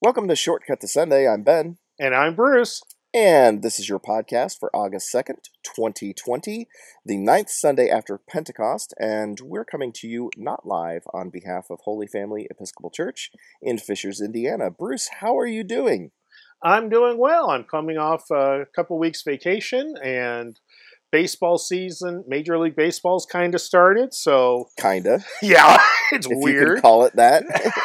Welcome to Shortcut to Sunday. I'm Ben, And I'm Bruce. and this is your podcast for August 2nd, 2020, the ninth Sunday after Pentecost. And we're coming to you not live on behalf of Holy Family Episcopal Church in Fishers, Indiana. Bruce, how are you doing? I'm doing well. I'm coming off a couple weeks vacation and baseball season, Major League Baseball's kind of started. So, Kinda, yeah, it's if weird. call it that.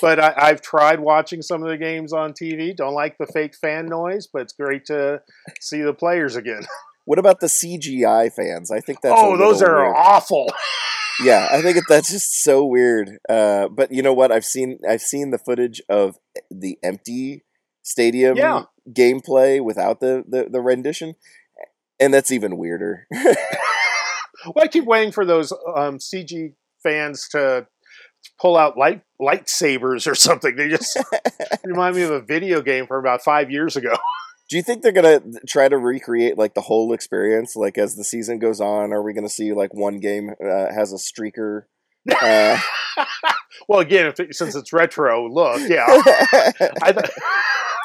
But I, I've tried watching some of the games on TV. Don't like the fake fan noise, but it's great to see the players again. what about the CGI fans? I think that's oh, those are weird. awful. yeah, I think that's just so weird. Uh, but you know what? I've seen I've seen the footage of the empty stadium Yeah. gameplay without the, the the rendition, and that's even weirder. Well, I keep waiting for those um, CG fans to pull out light lightsabers or something. They just remind me of a video game from about five years ago. Do you think they're gonna try to recreate like the whole experience? Like as the season goes on, are we gonna see like one game uh, has a streaker? Uh, well, again, if it, since it's retro look, yeah, I, th-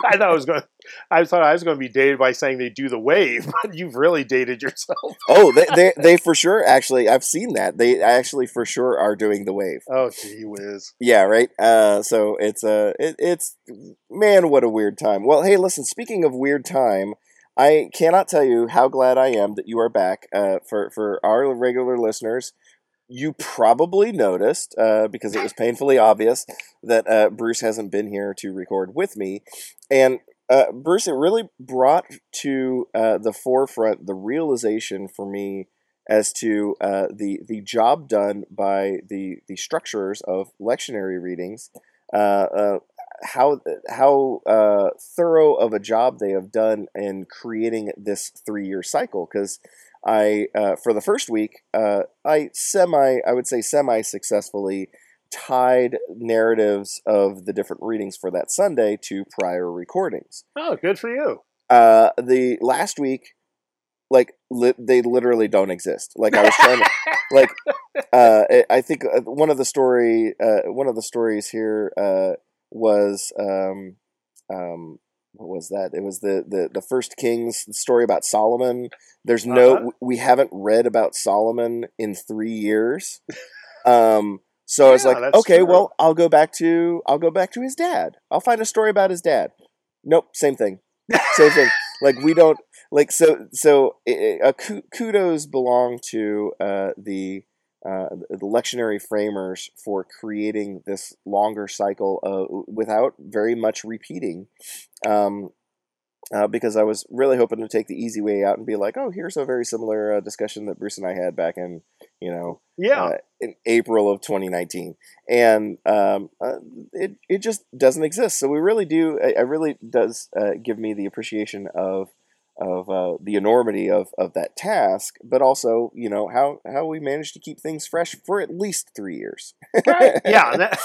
I thought I was going. I thought I was going to be dated by saying they do the wave, but you've really dated yourself. oh, they, they they for sure. Actually, I've seen that. They actually for sure are doing the wave. Oh, gee whiz! Yeah, right. Uh, so it's uh, it, it's man, what a weird time. Well, hey, listen. Speaking of weird time, I cannot tell you how glad I am that you are back. Uh, for for our regular listeners, you probably noticed uh, because it was painfully obvious that uh, Bruce hasn't been here to record with me, and. Uh, Bruce, it really brought to uh, the forefront the realization for me as to uh, the the job done by the the structurers of lectionary readings, uh, how how thorough of a job they have done in creating this three year cycle. Because I uh, for the first week uh, I semi I would say semi successfully tied narratives of the different readings for that Sunday to prior recordings Oh, good for you. uh the last week like li- they literally don't exist like i was trying to like uh I- think uh, one of the story uh one of the stories here uh was um um what was that? It was the the the first kings story about solomon. There's no Uh-huh. we haven't read about solomon in three years. Um so i was like okay true. well i'll go back to i'll go back to his dad. I'll find a story about his dad. Nope same thing. Same thing. Like we don't like so so i- i- uh, kudos belong to uh, the uh, the lectionary framers for creating this longer cycle uh, without very much repeating um, uh, because I was really hoping to take the easy way out and be like, oh, here's a very similar uh, discussion that Bruce and I had back in, you know, Yeah, uh, in April of 2019, and um, uh, it it just doesn't exist. So we really do. It really does uh, give me the appreciation of of uh, the enormity of, of that task, but also you know how how we managed to keep things fresh for at least three years. right. yeah, and that,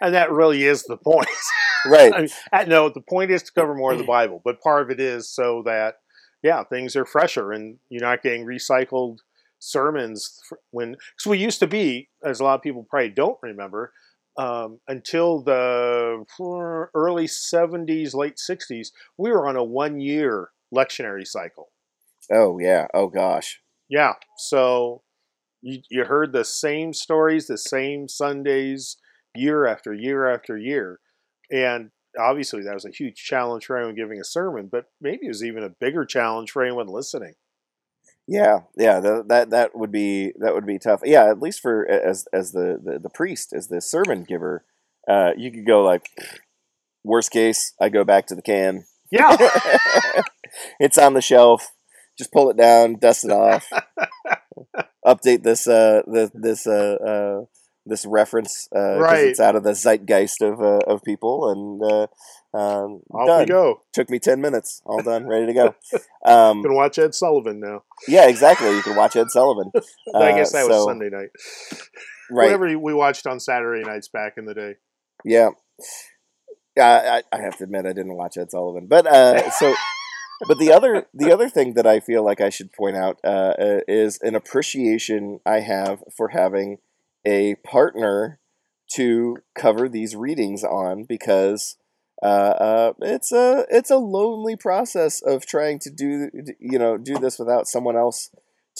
and that really is the point. right. I mean, uh, no, the point is to cover more of the Bible, but part of it is so that yeah, things are fresher and you're not getting recycled sermons when because we used to be, as a lot of people probably don't remember, um, until the uh, early '70s, late '60s, we were on a one-year lectionary cycle. Oh yeah. Oh gosh. Yeah, so you you heard the same stories, the same Sundays, year after year after year, and obviously that was a huge challenge for anyone giving a sermon, but maybe it was even a bigger challenge for anyone listening. Yeah, yeah, that that that would be that would be tough. Yeah, at least for as as the the, the priest as the sermon giver, uh, you could go like, worst case, I go back to the can. Yeah, it's on the shelf. Just pull it down, dust it off, update this uh this this uh, uh this reference uh Right. it's out of the zeitgeist of uh, of people and uh, um, off done. we go. Took me ten minutes, all done, ready to go. Um, Gonna watch Ed Sullivan now. yeah, exactly. You can watch Ed Sullivan. I Uh, guess that was Sunday night. Right. Whatever we watched on Saturday nights back in the day. Yeah. Yeah, I, I have to admit I didn't watch Ed Sullivan, but uh, so, but the other the other thing that I feel like I should point out uh, uh, is an appreciation I have for having a partner to cover these readings on because uh, uh, it's a it's a lonely process of trying to do you know do this without someone else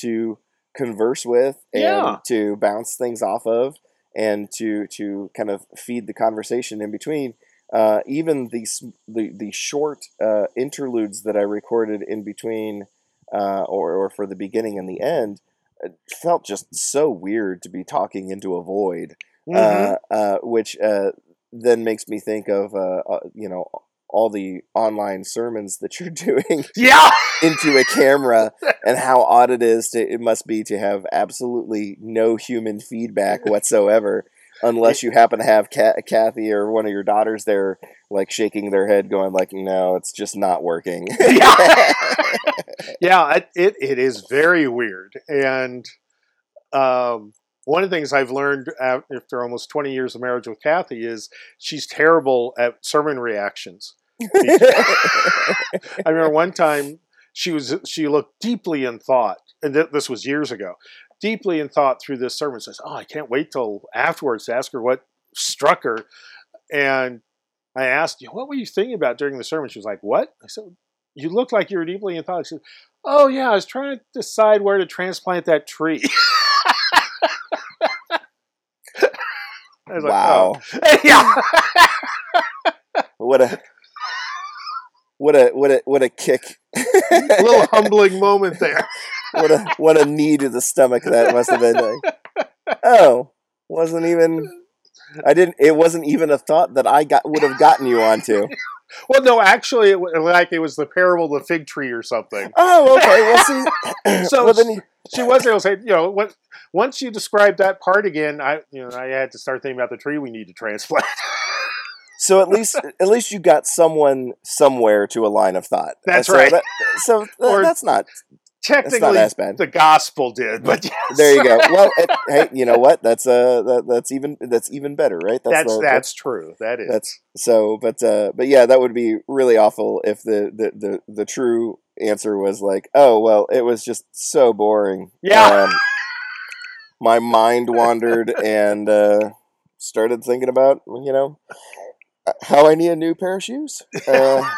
to converse with and Yeah. to bounce things off of and to to kind of feed the conversation in between. Uh, even the the the short uh, interludes that I recorded in between, uh, or or for the beginning and the end, it felt just so weird to be talking into a void uh, uh, which uh, then makes me think of uh, uh, you know all the online sermons that you're doing yeah. into a camera and how odd it is to it must be to have absolutely no human feedback whatsoever unless you happen to have Kathy or one of your daughters there like shaking their head going like no it's just not working Yeah. yeah, it, it, is very weird. And um, one of the things I've learned after almost 20 years of marriage with Kathy is she's terrible at sermon reactions. I remember one time she was she looked deeply in thought, and th- this was years ago, deeply in thought through this sermon. Says, "Oh, I can't wait till afterwards to ask her what struck her." And I asked, "You, what were you thinking about during the sermon?" She was like, "What?" I said, "You look like you were deeply in thought." She said, "Oh yeah, I was trying to decide where to transplant that tree." I was like, oh. wow "Oh." yeah. what a what a what a what a kick a little humbling moment there. What a what a knee to the stomach that must have been like oh wasn't even i didn't it wasn't even a thought that i got would have gotten you onto Well, no, actually, it was like it was the parable of the fig tree or something. oh okay well see So- well, you- She was able to say, you know, what, once you described that part again, I, you know, I had to start thinking about the tree we need to transplant. so at least at least you got someone somewhere to a line of thought That's so right. that- so Or- that's not Technically, as bad. the gospel did, but yes. there you go well it, hey you know what that's uh that, that's even that's even better right That's the- that's true. That is. That's so, but uh, but yeah, that would be really awful if the, the the the true answer was like, oh well, it was just so boring. Yeah. Um, my mind wandered and uh, started thinking about you know how I need a new pair of shoes. Uh,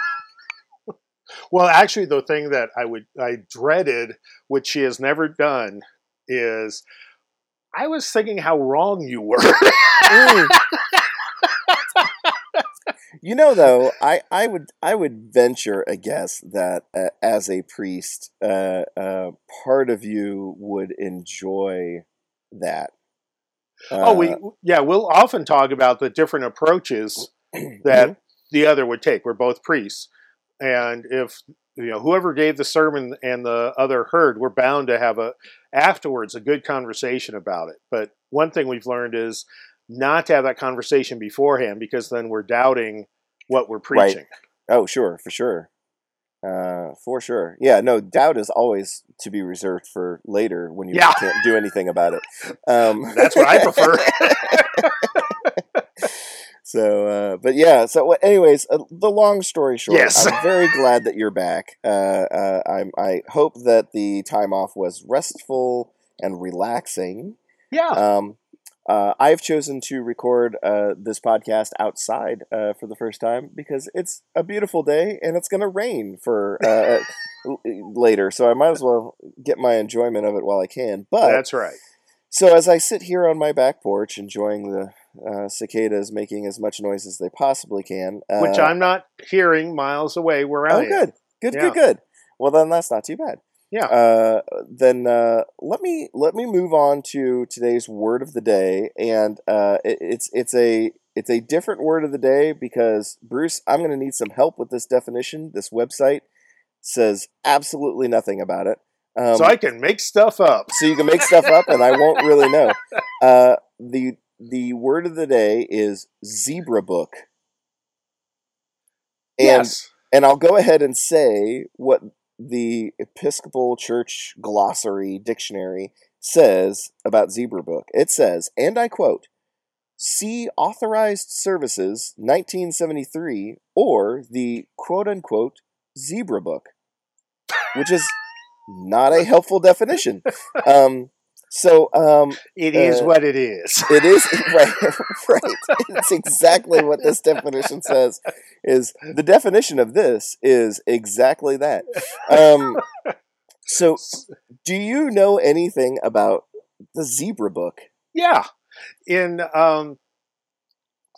well, actually, the thing that I would I dreaded, which she has never done, is I was thinking how wrong you were. mm. You know, though, I, I would I would venture a guess that uh, as a priest, uh, uh, part of you would enjoy that. oh, we Uh, yeah, we'll often talk about the different approaches that the other would take. We're both priests, and if you know whoever gave the sermon and the other heard, we're bound to have a afterwards a good conversation about it. But one thing we've learned is not to have that conversation beforehand because then we're doubting what we're Right. preaching. Oh, sure, for sure. Uh, for sure. Yeah, no, doubt is always to be reserved for later when you Yeah. can't do anything about it. Um, That's what I prefer. so, uh, but yeah, so anyways, uh, the long story short, Yes. I'm very glad that you're back. Uh, uh, I'm, I hope that the time off was restful and relaxing. yeah. Um, uh, I've chosen to record uh, this podcast outside uh, for the first time because it's a beautiful day and it's going to rain for uh, later. So I might as well get my enjoyment of it while I can. But That's right. so as I sit here on my back porch enjoying the uh, cicadas making as much noise as they possibly can, uh, Which I'm not hearing miles away where I oh am. good, good, Yeah. good, good. Well, then that's not too bad. Yeah. Uh, then uh, let me let me move on to today's word of the day, and uh, it, it's it's a it's a different word of the day because Bruce, I'm going to need some help with this definition. This website says absolutely nothing about it. Um, so I can make stuff up. so you can make stuff up, and I won't really know. Uh, the the word of the day is zebra book, and yes. and I'll go ahead and say what the Episcopal Church Glossary Dictionary says about Zebra Book. It says, and I quote, see Authorized Services 1973 or the quote unquote Zebra Book, which is not a helpful definition. Um, So um, It is Uh, what it is. it is right, right. It's exactly what this definition says. Is the definition of this is exactly that. Um, so, do you know anything about the Zebra Book? Yeah. In um,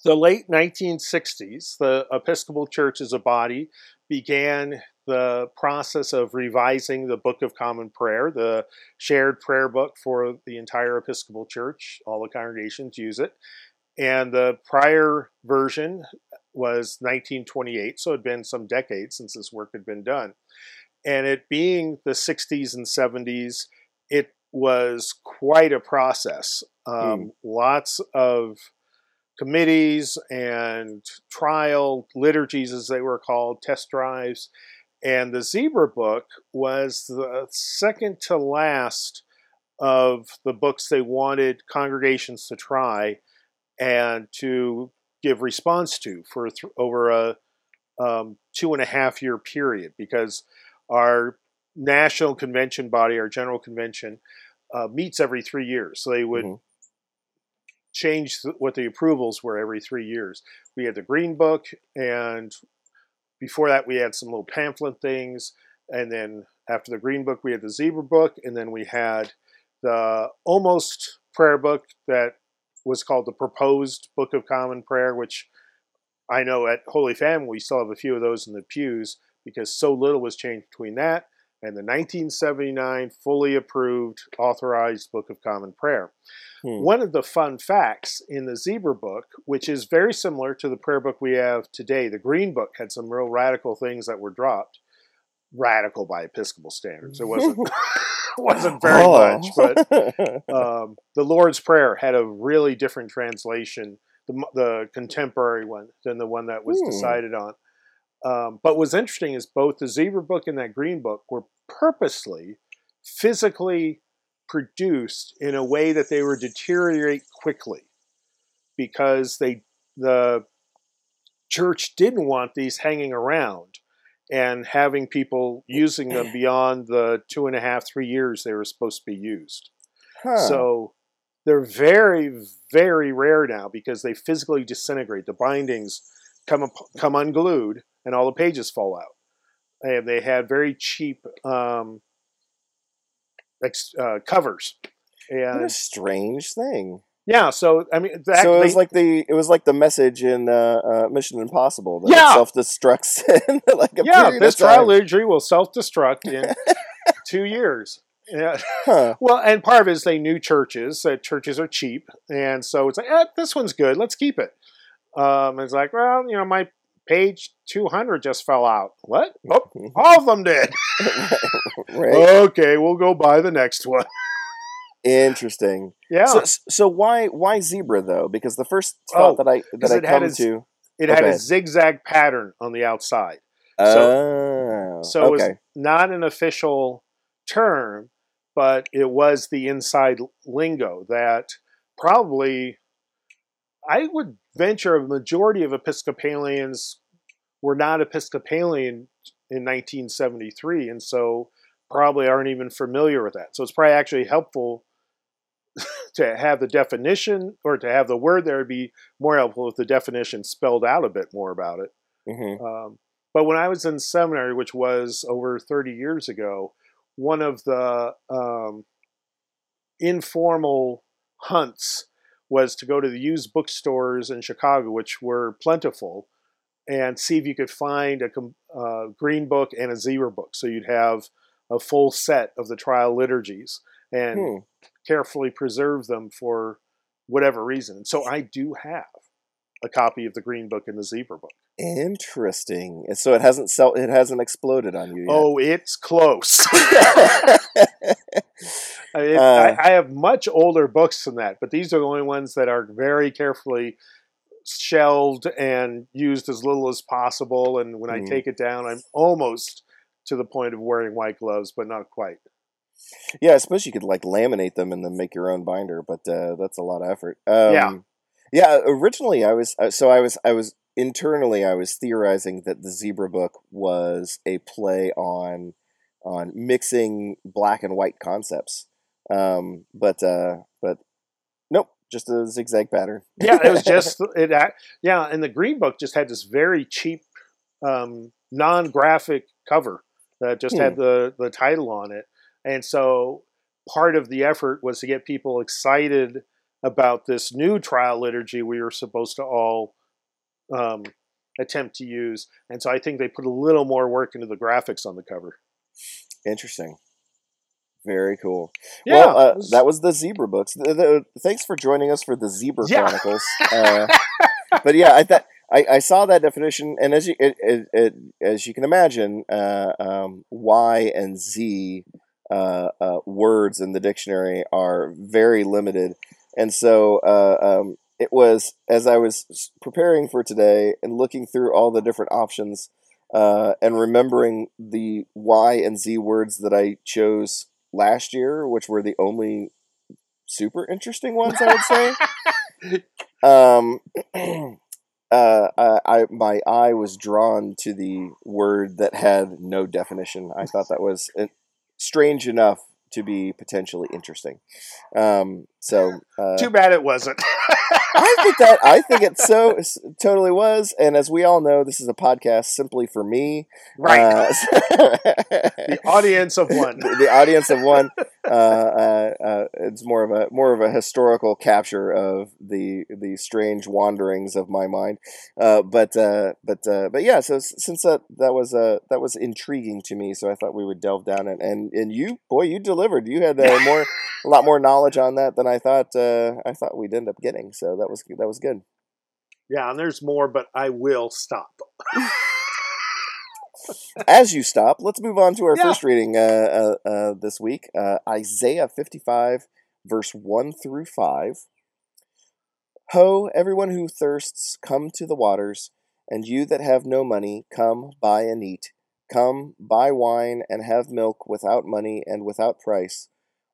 the late 1960s, the Episcopal Church as a body began the process of revising the Book of Common Prayer, the shared prayer book for the entire Episcopal Church. All the congregations use it. And the prior version was 1928, so it had been some decades since this work had been done. And it being the 60s and 70s, it was quite a process. Um, Lots of committees and trial liturgies, as they were called, test drives. And the Zebra book was the second to last of the books they wanted congregations to try and to give response to for th- over a um, two and a half year period because our national convention body, our general convention, uh, meets every three years. So they would Mhm. change th- what the approvals were every three years. We had the Green Book, and before that, we had some little pamphlet things. And then after the Green Book, we had the Zebra Book, and then we had the almost prayer book that was called the Proposed Book of Common Prayer, which I know at Holy Family we still have a few of those in the pews because so little was changed between that and the 1979 fully approved authorized Book of Common Prayer. Hmm. One of the fun facts in the Zebra book, which is very similar to the prayer book we have today, the Green book had some real radical things that were dropped. Radical by Episcopal standards. It wasn't wasn't very Oh. much, but um, the Lord's Prayer had a really different translation, the, the contemporary one, than the one that was Hmm. decided on. Um, but what's interesting is both the Zebra book and that Green book were purposely, physically produced in a way that they would deteriorate quickly because they the church didn't want these hanging around and having people using them beyond the two and a half, three years they were supposed to be used. Huh. So they're very, very rare now because they physically disintegrate. The bindings come up- come unglued, and all the pages fall out. And they had very cheap um, ex- uh, covers. what a And strange thing. yeah, so I mean, that, so it was like the it was like the message in uh, uh, Mission Impossible that Yeah. self destructs in like a yeah, this trial liturgy will self-destruct in two years. Yeah. Huh. Well, and part of it is they knew churches that churches are cheap, and so it's like, eh, this one's good, let's keep it. Um, it's like, well, you know, my page 200 just fell out. What? Oh, all of them did. right. Okay, we'll go buy the next one. Interesting. Yeah, So, so why why zebra though? Because the first oh, thought Oh, that I that I it had come a to. it had okay. a zigzag pattern on the outside. Oh, So it was not an official term, but it was the inside lingo that probably I would venture a majority of Episcopalians were not Episcopalian in 1973, and so probably aren't even familiar with that. So it's probably actually helpful to have the definition or to have the word there would be more helpful if the definition spelled out a bit more about it. hmm Um, but when I was in seminary, which was over 30 years ago, one of the um, informal hunts was to go to the used bookstores in Chicago, which were plentiful, and see if you could find a uh, green book and a zebra book. So you'd have a full set of the trial liturgies and Hmm. carefully preserve them for whatever reason. So I do have a copy of the green book and the zebra book. Interesting. And so it hasn't sell, it hasn't exploded on you yet. Oh, it's close. I, mean, Uh. I, I have much older books than that, but these are the only ones that are very carefully shelved and used as little as possible. And when I Mhm. take it down, I'm almost to the point of wearing white gloves, but not quite. yeah, I suppose you could like laminate them and then make your own binder, but uh, that's a lot of effort. Um, Yeah. Yeah. Originally, I was uh, so I was I was internally I was theorizing that the zebra book was a play on on mixing black and white concepts. Um, but uh, but nope, just a zigzag pattern. yeah, it was just it. Yeah, and the green book just had this very cheap, um, non-graphic cover that just had the the title on it, and so part of the effort was to get people excited about this new trial liturgy we were supposed to all um, attempt to use, and so I think they put a little more work into the graphics on the cover. Interesting. Very cool. Yeah, well, uh, was- that was the Zebra books. The, the, thanks for joining us for the Zebra Yeah. Chronicles. Uh, but yeah, I thought I, I saw that definition, and as you it, it, it, as you can imagine, uh, um, Y and Z uh, uh, words in the dictionary are very limited, and so uh, um, it was as I was preparing for today and looking through all the different options. Uh, and remembering the Y and Z words that I chose last year, which were the only super interesting ones, I would say. um, uh, I, I my eye was drawn to the word that had no definition. I thought that was uh, strange enough to be potentially interesting. Um, so uh, Too bad it wasn't. I think that I think it so totally was, and as we all know, this is a podcast simply for me. right. Uh, the audience of one. the, the audience of one. Uh, uh, uh, it's more of a more of a historical capture of the the strange wanderings of my mind. Uh, but uh, but uh, but yeah. So since that that was uh, that was intriguing to me, so I thought we would delve down it. And and you, boy, you delivered. You had uh, more a lot more knowledge on that than I thought. Uh, I thought we'd end up getting. So that was that was good. Yeah, and there's more, but I will stop. As you stop, let's move on to our Yeah. first reading uh, uh, uh, this week uh, Isaiah 55, verse 1 through 5. Ho, everyone who thirsts, come to the waters, and you that have no money, come buy and eat. Come, buy wine and have milk without money and without price.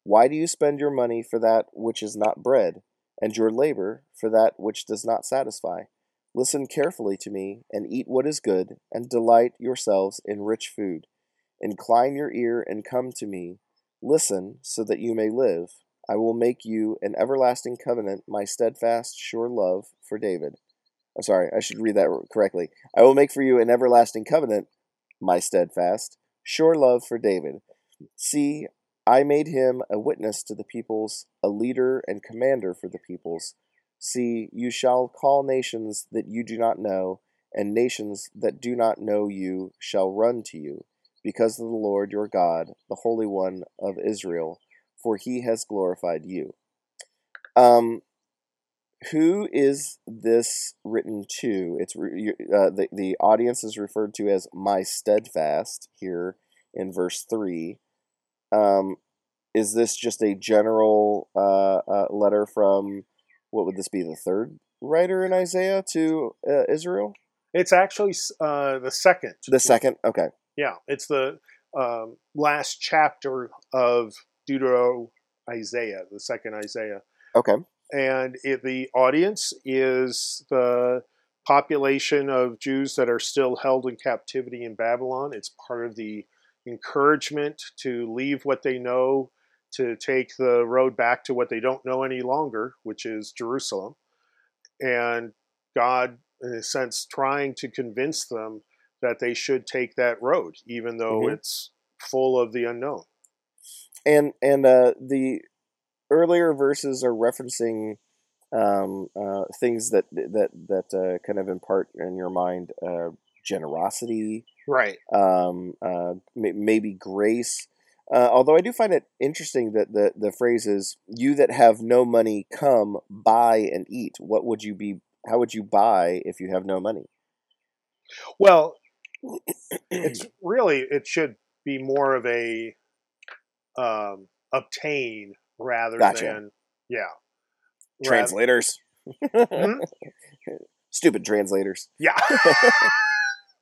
Why do you spend your money for that which is not bread, and your labor for that which does not satisfy? Listen carefully to me, and eat what is good, and delight yourselves in rich food. Incline your ear and come to me. Listen, so that you may live. I will make you an everlasting covenant, my steadfast, sure love for David. I'm sorry, I should read that correctly. I will make for you an everlasting covenant, my steadfast, sure love for David. See, I made him a witness to the peoples, a leader and commander for the peoples. See, you shall call nations that you do not know, and nations that do not know you shall run to you, because of the Lord your God, the Holy One of Israel, for he has glorified you. Um, who is this written to? It's uh, the the audience is referred to as my steadfast here in verse three. Um, is this just a general uh, uh, letter from what would this be the third writer in Isaiah to uh, Israel? It's actually uh, the second. The second, okay, Yeah, it's the um, last chapter of Deutero Isaiah, the second Isaiah. okay, And it, the audience is the population of Jews that are still held in captivity in Babylon. It's part of the encouragement to leave what they know to take the road back to what they don't know any longer, which is Jerusalem. And God, in a sense, trying to convince them that they should take that road, even though Mhm. it's full of the unknown. and and uh, the earlier verses are referencing um, uh, things that that that uh, kind of impart in your mind uh, generosity, Right. um, uh, may- maybe grace. Uh, although I do find it interesting that the the phrase is "You that have no money, come buy and eat." What would you be? How would you buy if you have no money? Well, it's really it should be more of a um, obtain rather Gotcha. than yeah Rather- Translators, Hmm? stupid translators. yeah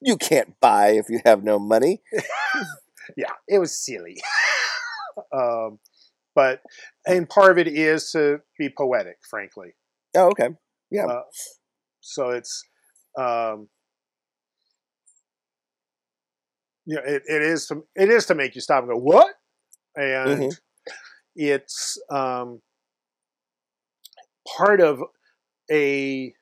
You can't buy if you have no money. yeah it was silly um, but and part of it is to be poetic frankly Oh, okay. Yeah. Uh, so it's um, you know, it, it is to it is to make you stop and go what and Mhm. it's um, part of a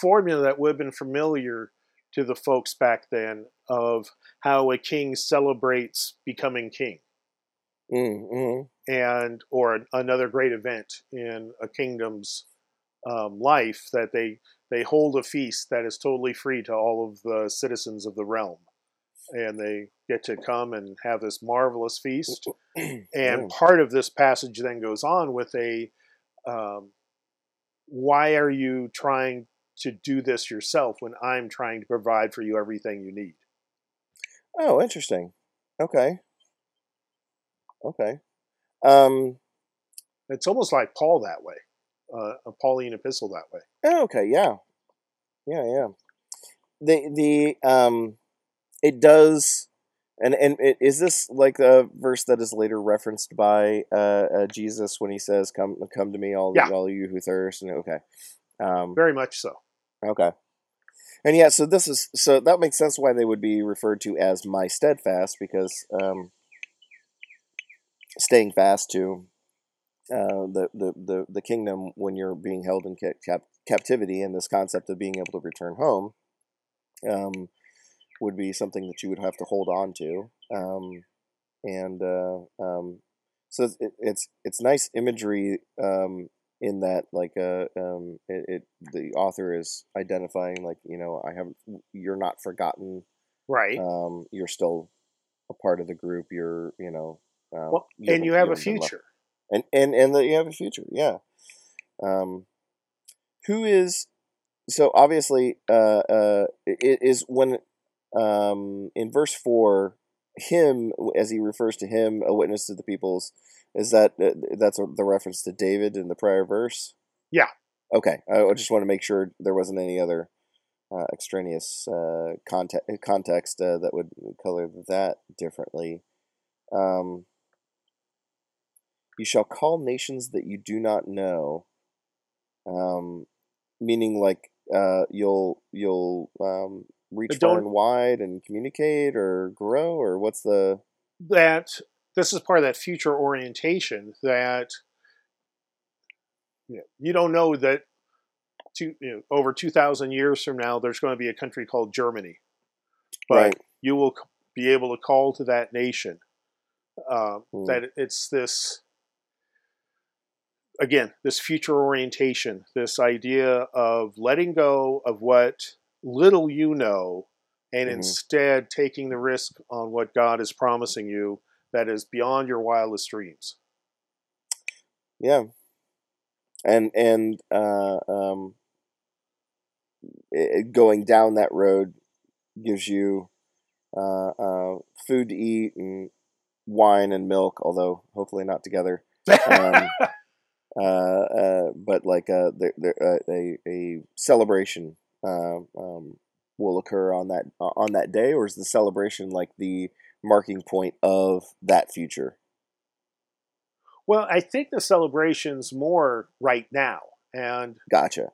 formula that would have been familiar to the folks back then of how a king celebrates becoming king. Mm, and or another great event in a kingdom's um, life that they they hold a feast that is totally free to all of the citizens of the realm. And they get to come and have this marvelous feast. Mm. and part of this passage then goes on with a um, why are you trying to do this yourself when i'm trying to provide for you everything you need Oh, interesting. Okay. Okay. Um. it's almost like paul that way uh, a pauline epistle that way oh, okay. Yeah. Yeah. Yeah. The the um, it does. And and it, is this like a verse that is later referenced by uh, uh Jesus when he says, "Come, come to me, all Yeah. all you who thirst." And okay, um, very much so Okay. And yeah, so this is so that makes sense why they would be referred to as my steadfast because um, staying fast to uh, the, the the the kingdom when you're being held in ca- cap- captivity and this concept of being able to return home um, would be something that you would have to hold on to um, and uh, um, so it's, it's it's nice imagery um, in that like uh um it, it the author is identifying like you know I haven't you're not forgotten right. um you're still a part of the group you're you know um, well, and you have a haven't been left- future. And and and that you have a future yeah. Um who is so obviously uh uh it is when um in verse 4 him as he refers to him a witness to the peoples is that uh, that's the reference to david in the prior verse? Yeah. okay. I I just want to make sure there wasn't any other uh, extraneous uh, context context uh, that would color that differently. Um you shall call nations that you do not know. Um meaning like uh you'll you'll um reach far and wide and communicate or grow or what's the that this is part of that future orientation that you, know, you don't know that two, you know, over 2000 years from now there's going to be a country called germany but right you will be able to call to that nation uh, Hmm. that it's this again this future orientation this idea of letting go of what little you know and Mhm. instead taking the risk on what god is promising you that is beyond your wildest dreams. Yeah. And and uh um it, going down that road gives you uh uh food to eat and wine and milk although hopefully not together. Um, uh, uh, but like there, uh, a a celebration uh, um, will occur on that on that day, or is the celebration like the marking point of that future? well i think the celebration's more right now and Gotcha.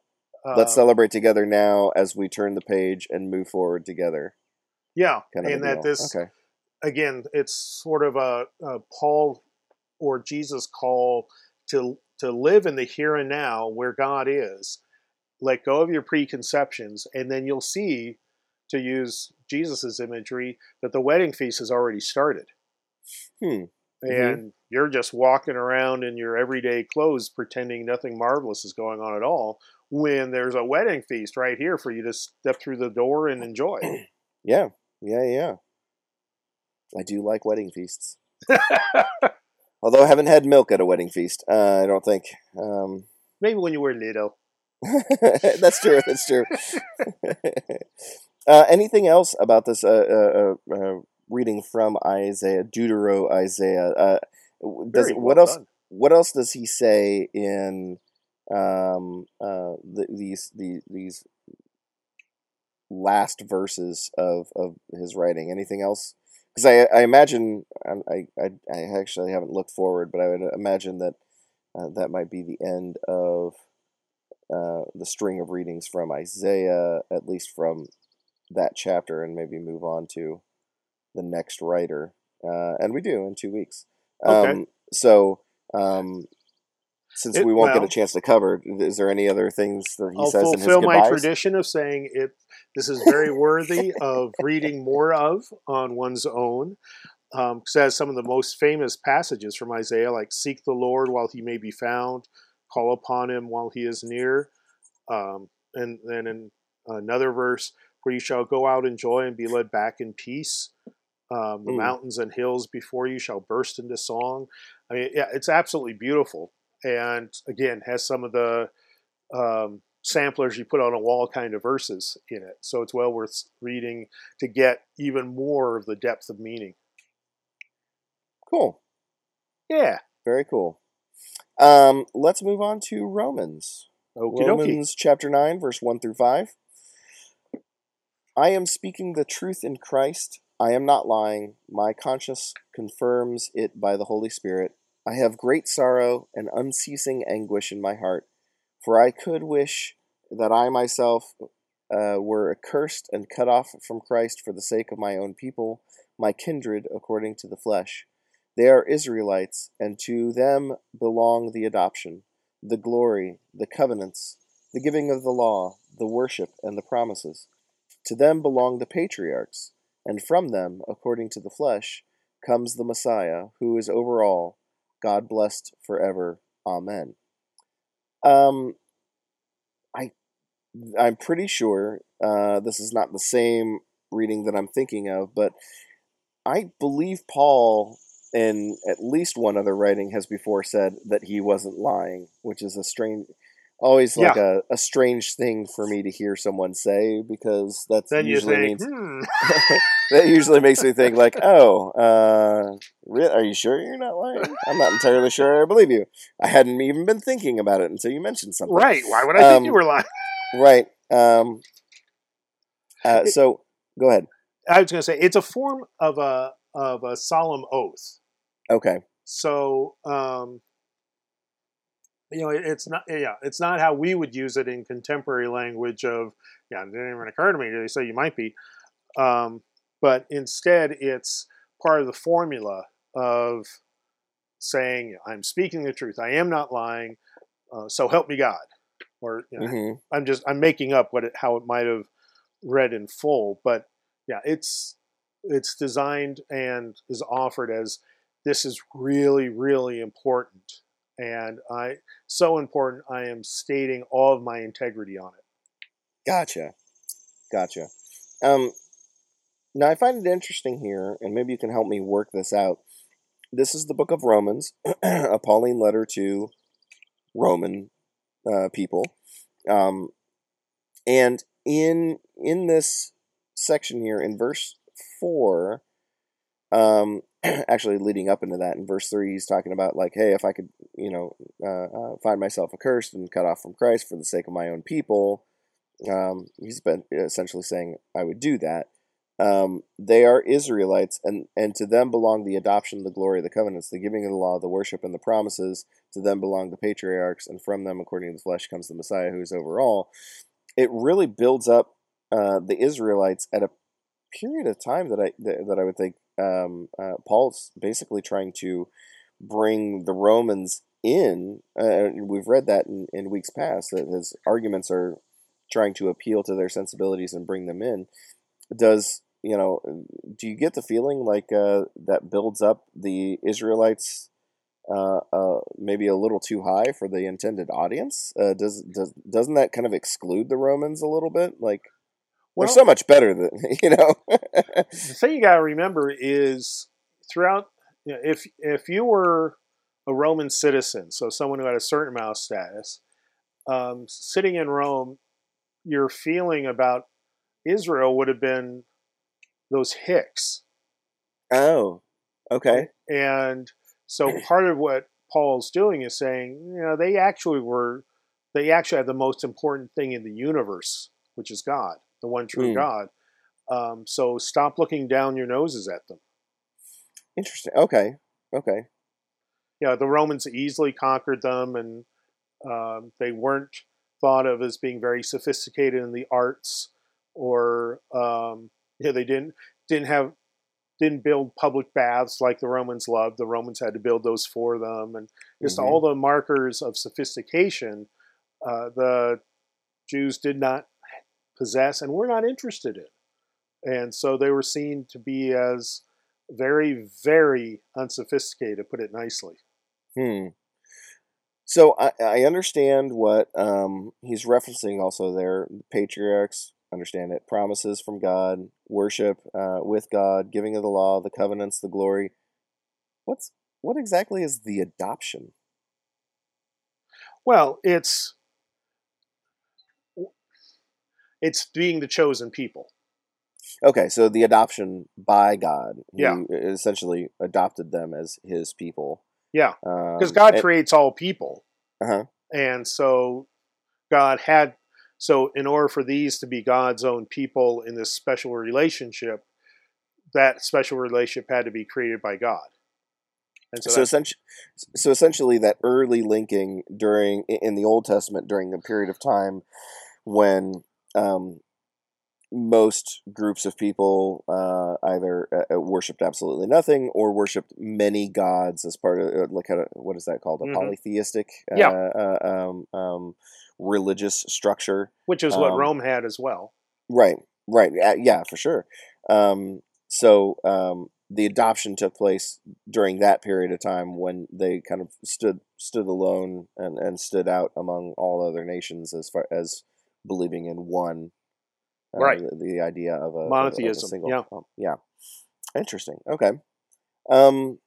uh, Let's celebrate together now as we turn the page and move forward together. yeah Kind of and that deal. this okay, again, it's sort of a, a Paul or Jesus call to to live in the here and now where God is. Let go of your preconceptions, and then you'll see, to use Jesus's imagery, that the wedding feast has already started, hmm. and you're just walking around in your everyday clothes, pretending nothing marvelous is going on at all. When there's a wedding feast right here for you to step through the door and enjoy. yeah, yeah, yeah. I do like wedding feasts. Although I haven't had milk at a wedding feast, uh, I don't think. Um, Maybe when you were little. that's true. That's true. uh, anything else about this uh, uh, uh, uh, reading from Isaiah, Deutero Isaiah? Uh, does Very what else? done. What else does he say in um, uh, the, these the, these last verses of, of his writing? Anything else? Because I, I imagine um, I, I I actually haven't looked forward, but I would imagine that uh, that might be the end of uh, the string of readings from Isaiah, at least from that chapter, and maybe move on to the next writer. Uh, and we do in two weeks. Okay. Um, so Um, since It- we won't get a chance to cover, is there any other things that he I'll says in his fulfill my tradition of saying it. This is very worthy of reading more of on one's own. Um, it has some of the most famous passages from Isaiah, like "Seek the Lord while He may be found, call upon Him while He is near," um, and then in another verse, "For you shall go out in joy and be led back in peace." Um, the Mm. mountains and hills before you shall burst into song. I mean, yeah, it's absolutely beautiful, and again, has some of the um, samplers you put on a wall kind of verses in it. So it's well worth reading to get even more of the depth of meaning. Cool. Yeah. Very cool. Um, let's move on to Romans. Dokie. Romans chapter 9, verse 1 through 5. I am speaking the truth in Christ. I am not lying. My conscience confirms it by the Holy Spirit. I have great sorrow and unceasing anguish in my heart, for I could wish that I myself uh, were accursed and cut off from Christ for the sake of my own people, my kindred according to the flesh. They are Israelites, and to them belong the adoption, the glory, the covenants, the giving of the law, the worship, and the promises. To them belong the patriarchs, and from them, according to the flesh, comes the Messiah, who is over all, God blessed forever. Amen. Um, I, I'm pretty sure uh, this is not the same reading that I'm thinking of, but I believe Paul in at least one other writing has before said that he wasn't lying, which is a strange, always like a, a strange thing for me to hear someone say because you usually think, means hmm, that usually makes me think like, oh, uh, re- are you sure you're not lying? I'm not entirely sure I believe you. I hadn't even been thinking about it until you mentioned something. right. Why would I think Um, you were lying? Right. Um, uh, so go ahead. I was going to say it's a form of a of a solemn oath. Okay. So um, you know, it- it's not yeah, it's not how we would use it in contemporary language of yeah, it didn't even occur to me. They say you might be, um, but instead it's part of the formula of saying I'm speaking the truth. I am not lying. Uh, so help me God, or you know, hmm I'm just I'm making up what it, how it might have read in full, but yeah, it's it's designed and is offered as this is really really important, and I so important I am stating all of my integrity on it. Gotcha. Gotcha. Um, now I find it interesting here, and maybe you can help me work this out. This is the book of Romans, a Pauline letter to Roman uh, people, um, and in in this section here, in verse four, um, actually leading up into that, in verse three, he's talking about like, hey, if I could, you know, uh, uh, find myself accursed and cut off from Christ for the sake of my own people, um, he's been essentially saying I would do that. Um, they are Israelites, and, and to them belong the adoption, the glory, the covenants, the giving of the law, the worship, and the promises. To them belong the patriarchs, and from them, according to the flesh, comes the Messiah, who is over all. It really builds up uh, the Israelites at a period of time that I that, that I would think um, uh, Paul's basically trying to bring the Romans in. Uh, we've read that in, in weeks past that his arguments are trying to appeal to their sensibilities and bring them in. Does you know? Do you get the feeling like uh, that builds up the Israelites? Uh, uh, maybe a little too high for the intended audience. Uh, does does doesn't that kind of exclude the Romans a little bit? Like Well, they're so much better than you know. the thing you got to remember is throughout, you know, if if you were a Roman citizen, so someone who had a certain amount of status, um, sitting in Rome, your feeling about Israel would have been those Hicks, oh, okay. and so part of what Paul's doing is saying, you know, they actually were, they actually have the most important thing in the universe, which is God, the one true Hmm. God. Um, so stop looking down your noses at them. Interesting. Okay. Okay. yeah, the Romans easily conquered them, and um, they weren't thought of as being very sophisticated in the arts, or um, yeah, they didn't didn't have didn't build public baths like the Romans loved. The Romans had to build those for them, and just Mhm. all the markers of sophistication uh, the Jews did not possess and we're not interested in. And so they were seen to be as very, very unsophisticated, to put it nicely. Hmm. So I, I understand what um, he's referencing also there. The patriarchs understand it. Promises from God, worship uh, with God, giving of the law, the covenants, the glory. What's what exactly is the adoption? Well, it's it's being the chosen people. Okay, so the adoption by God. He Yeah. essentially adopted them as his people. Yeah, because Um, God and- creates all people, uh-huh. and so God had so in order for these to be God's own people in this special relationship, that special relationship had to be created by God. And so, so essentially, so essentially, that early linking during in the Old Testament during the period of time when um, most groups of people uh, either uh, uh, worshipped absolutely nothing or worshipped many gods as part of uh, like a, what is that called a Mhm. polytheistic uh, Yeah. uh, um, um, religious structure. which is what um, Rome had as well. Right, right, yeah, yeah for sure. Um, so um, the adoption took place during that period of time when they kind of stood stood alone and, and stood out among all other nations as far as believing in one. uh, Right. The, the idea of a a- of a Monotheism, single- yeah. um, yeah. Interesting. Okay. Um,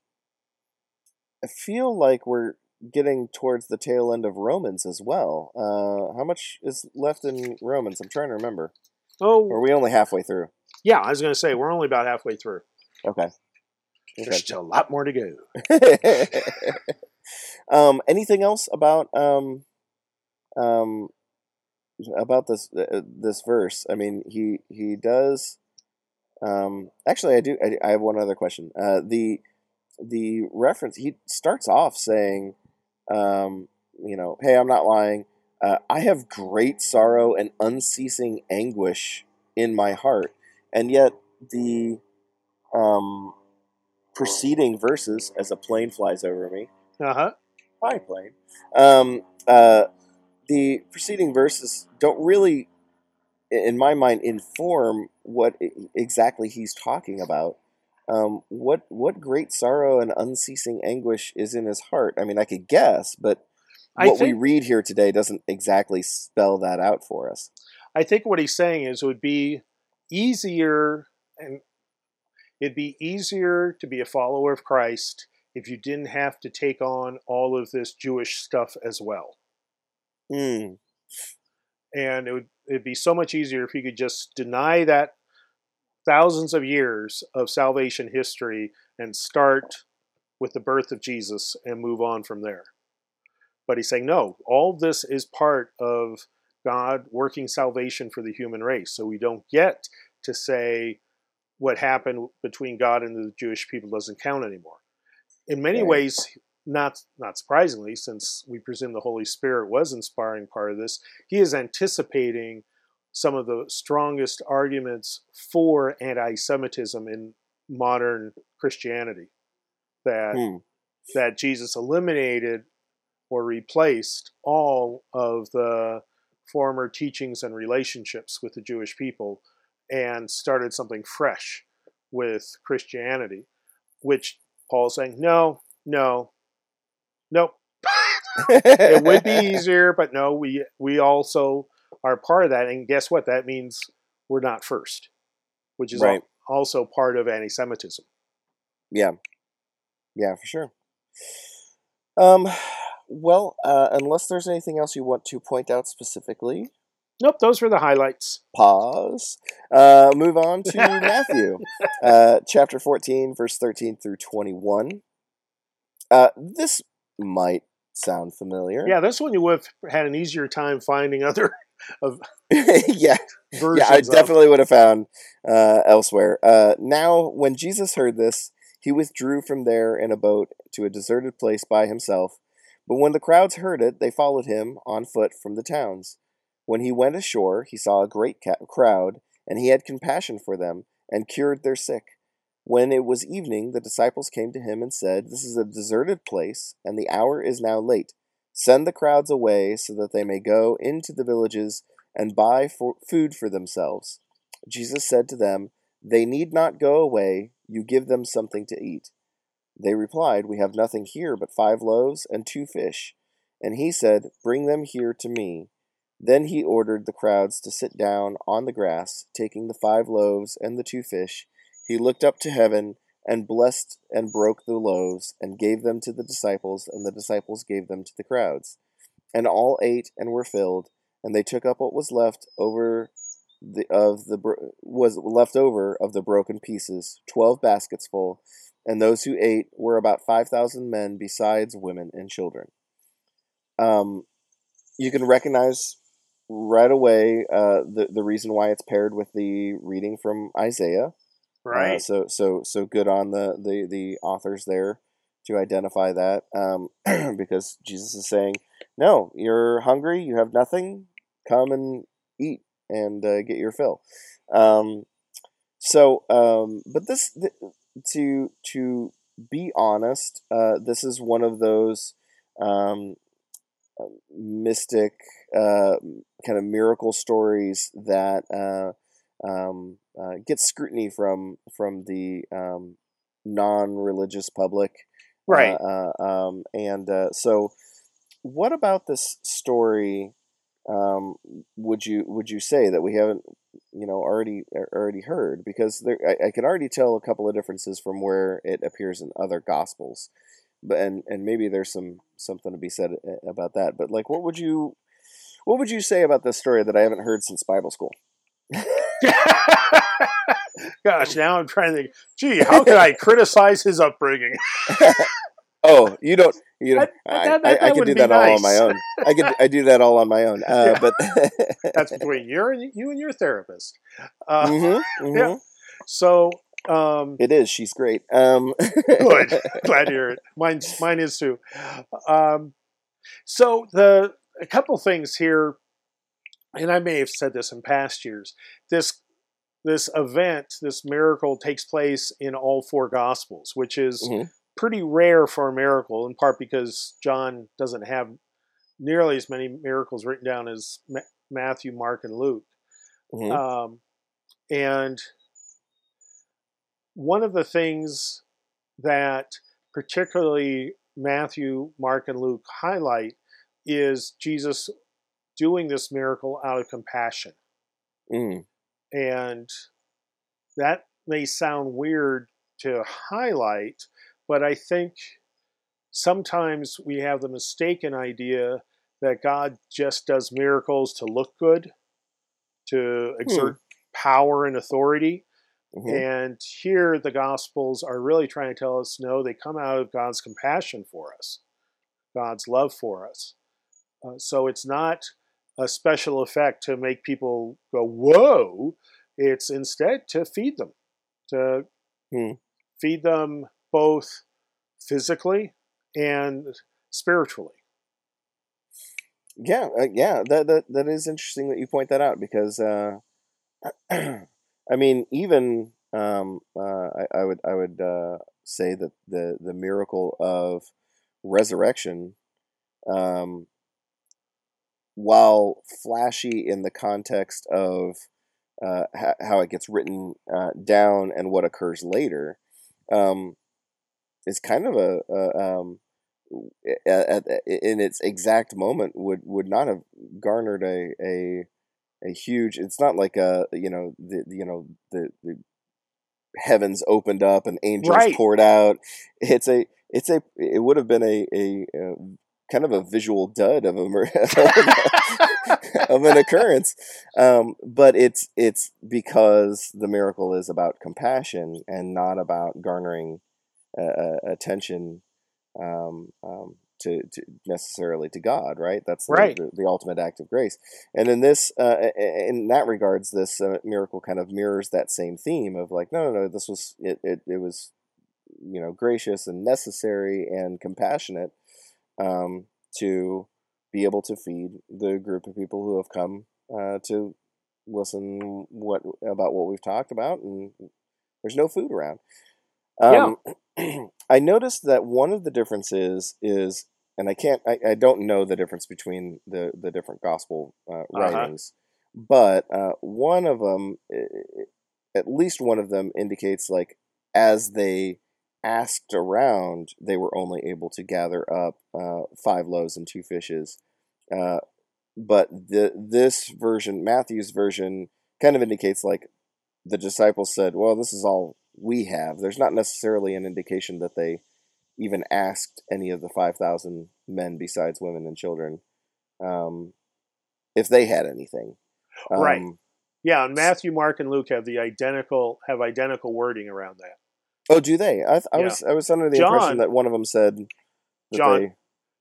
I feel like we're getting towards the tail end of Romans as well. Uh, how much is left in Romans? I'm trying to remember. Oh, Or are we only halfway through? yeah, I was going to say we're only about halfway through. Okay. There's still a lot more to go. Um, anything else about um, um, about this uh, this verse? I mean, he he does. Um, actually, I do. I, I have one other question. Uh, the the reference he starts off saying, um, you know, hey, I'm not lying. Uh, I have great sorrow and unceasing anguish in my heart, and yet the um, preceding verses, as a plane flies over me, Uh huh. hi plane. Um, uh, the preceding verses don't really, in my mind, inform what exactly he's talking about. Um, what what great sorrow and unceasing anguish is in his heart? I mean, I could guess, but what we read here today doesn't exactly spell that out for us. I think what he's saying is it would be easier and it'd be easier to be a follower of Christ if you didn't have to take on all of this Jewish stuff as well. Hmm. And it would it'd be so much easier if you could just deny that thousands of years of salvation history and start with the birth of Jesus and move on from there. But he's saying, no, all this is part of God working salvation for the human race. So we don't get to say what happened between God and the Jewish people doesn't count anymore. In many ways, not not surprisingly, since we presume the Holy Spirit was inspiring part of this, he is anticipating some of the strongest arguments for anti-Semitism in modern Christianity. That Hmm. that Jesus eliminated or replaced all of the former teachings and relationships with the Jewish people and started something fresh with Christianity, which Paul's saying, no, no, nope. It would be easier, but no, we we also are part of that. And guess what? That means we're not first, which is al- Right. also part of anti-Semitism. Yeah, yeah, for sure. Um, well, uh, unless there's anything else you want to point out specifically, Nope, those were the highlights. pause. Uh, move on to Matthew, uh, chapter fourteen, verse thirteen through twenty-one. Uh, this might sound familiar. Yeah, this one you would have had an easier time finding other of yeah, versions. yeah, I of. definitely would have found uh, elsewhere. Uh, now, when Jesus heard this, he withdrew from there in a boat to a deserted place by himself. But when the crowds heard it, they followed him on foot from the towns. When he went ashore, he saw a great crowd, and he had compassion for them and cured their sick. When it was evening, the disciples came to him and said, This is a deserted place, and the hour is now late. Send the crowds away so that they may go into the villages and buy for food for themselves. Jesus said to them, They need not go away, you give them something to eat. They replied, We have nothing here but five loaves and two fish. And he said, Bring them here to me. Then he ordered the crowds to sit down on the grass, taking the five loaves and the two fish. He looked up to heaven and blessed and broke the loaves and gave them to the disciples, and the disciples gave them to the crowds. And all ate and were filled, and they took up what was left over the of the was left over of the broken pieces, twelve baskets full, and those who ate were about five thousand men, besides women and children. Um, you can recognize right away uh, the the reason why it's paired with the reading from Isaiah. Right. Uh, so so so good on the the the authors there to identify that um, because Jesus is saying, "No, you're hungry. You have nothing. Come and eat and uh, get your fill." Um, so, um, but this th- to to be honest, uh, this is one of those um, mystic uh, kind of miracle stories that uh, um, uh, gets scrutiny from from the um, non-religious public, right? Uh, uh, um, and uh, so, what about this story? Um, would you would you say that we haven't you know already already heard because there I, I can already tell a couple of differences from where it appears in other gospels but and and maybe there's some something to be said uh, about that but like what would you what would you say about this story that I haven't heard since Bible school Gosh, now I'm trying to think. Gee, how can I criticize his upbringing? oh, you don't. You know, I, that- I, that I can do that be all on my own. I could I do that all on my own. Uh, Yeah. But That's between you and you and your therapist. Uh, Mhm, mhm. Yeah. So, um, it is. She's great. Um, good. Glad to hear it. Mine, mine is too. Um, so the a couple things here, and I may have said this in past years. This this event, this miracle, takes place in all four Gospels, which is Mhm. pretty rare for a miracle. In part because John doesn't have nearly as many miracles written down as Ma- Matthew, Mark, and Luke. Mhm. Um, and one of the things that particularly Matthew, Mark, and Luke highlight is Jesus doing this miracle out of compassion. Mm, And that may sound weird to highlight, but I think sometimes we have the mistaken idea that God just does miracles to look good, to exert power and authority. mhm. And here the Gospels are really trying to tell us no, they come out of God's compassion for us, God's love for us. Uh, so it's not a special effect to make people go, whoa. It's instead to feed them, to Hmm. feed them both physically and spiritually. Yeah, uh, yeah, that, that that is interesting that you point that out because uh, I mean, even um, uh, I, I would I would uh, say that the the miracle of resurrection, um, while flashy in the context of uh, ha- how it gets written uh, down and what occurs later, um, is kind of a, a um, at, at, in its exact moment would would not have garnered a a a huge it's not like a you know the you know the, the heavens opened up and angels Right. poured out it's a it's a it would have been a a, uh kind of a visual dud of a of an occurrence um, but it's it's because the miracle is about compassion and not about garnering uh, uh, attention um, um, to, to necessarily to God, right? That's the, Right. the, the ultimate act of grace. And in this, uh, in that regards, this uh, miracle kind of mirrors that same theme of like, no, no, no, this was it, it, it was, you know, gracious and necessary and compassionate um, to be able to feed the group of people who have come uh, to listen what about what we've talked about, and there's no food around. Um, I noticed that one of the differences is, and I can't, I, I don't know the difference between the the different gospel uh, Uh-huh. writings, but uh, one of them, at least one of them, indicates like as they asked around, they were only able to gather up uh, five loaves and two fishes. Uh, but the this version, Matthew's version, kind of indicates like the disciples said, "Well, this is all we have." There's not necessarily an indication that they even asked any of the five thousand men besides women and children um, if they had anything. Right. Um, Yeah, and Matthew, Mark, and Luke have the identical have identical wording around that. Oh, do they? I, I Yeah. was I was under the John- impression that one of them said that John- they.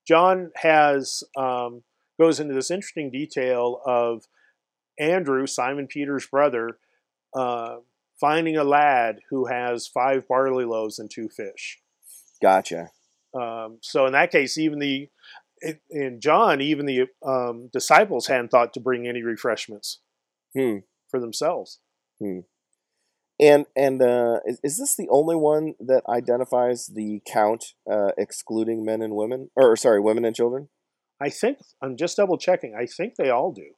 John has um, goes into this interesting detail of Andrew, Simon Peter's brother, uh, finding a lad who has five barley loaves and two fish. Gotcha. Um, so in that case, even the in- John, even the um, disciples hadn't thought to bring any refreshments Hmm. for themselves. And and uh, is, is this the only one that identifies the count uh, excluding men and women, or sorry, women and children? I think I'm just double checking. I think they all do.